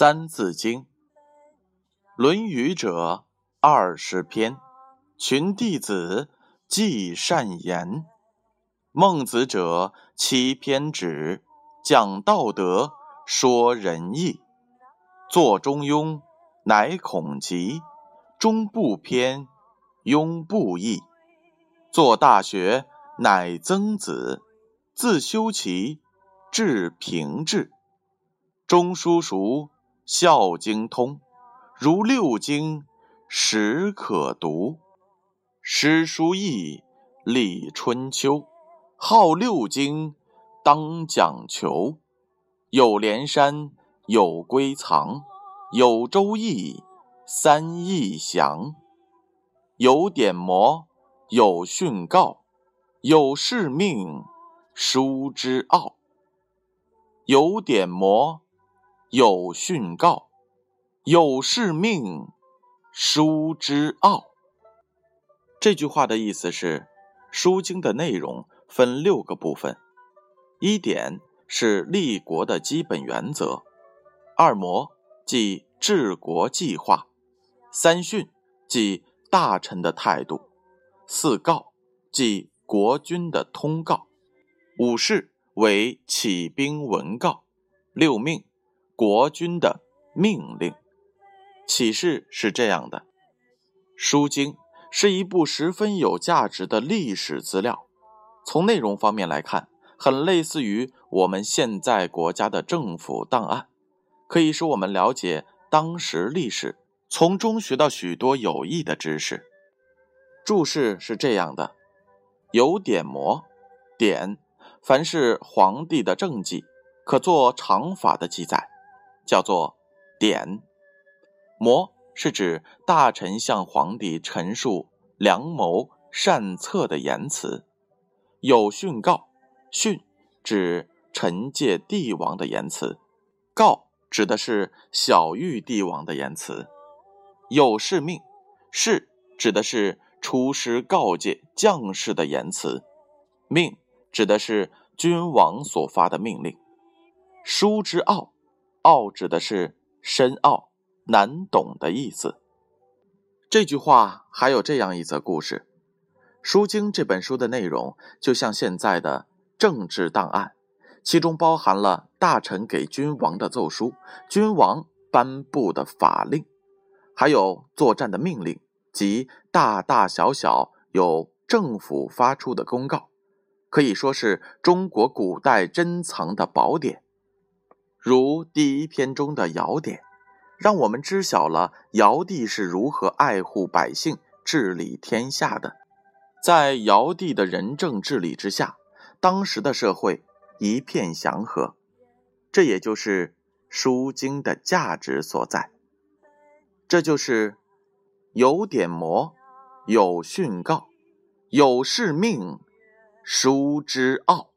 三字经，《论语》者二十篇，群弟子记善言；孟子者七篇止，讲道德，说仁义。作中庸，乃孔伋；中不偏，庸不义。作大学，乃曾子；自修齐，至平治。中书熟。孝经通，如六经，始可读。诗书易，礼春秋，好六经，当讲求。有连山，有归藏，有周易，三易详。有典谟，有训告，有誓命，书之奥。有典谟。有训告，有誓命，书之奥。这句话的意思是，书经的内容分六个部分：一点是立国的基本原则；二模即治国计划；三训即大臣的态度；四告即国君的通告；五事为起兵文告；六命。国君的命令，启示是这样的：《书经》是一部十分有价值的历史资料。从内容方面来看，很类似于我们现在国家的政府档案，可以使我们了解当时历史，从中学到许多有益的知识。注释是这样的：有典谟，典，凡是皇帝的政绩，可做常法的记载。叫做典，谟是指大臣向皇帝陈述良谋善策的言辞；有训告，训指臣诫帝王的言辞；告指的是小谕帝王的言辞；有是命，是指的是出师告诫将士的言辞；命指的是君王所发的命令；书之奥。奥指的是深奥难懂的意思。这句话还有这样一则故事：《书经》这本书的内容就像现在的政治档案，其中包含了大臣给君王的奏书、君王颁布的法令，还有作战的命令及大大小小有政府发出的公告，可以说是中国古代珍藏的宝典。如第一篇中的尧典，让我们知晓了尧帝是如何爱护百姓、治理天下的。在尧帝的仁政治理之下，当时的社会一片祥和。这也就是《书经》的价值所在。这就是有典谟，有训告，有誓命，书之奥。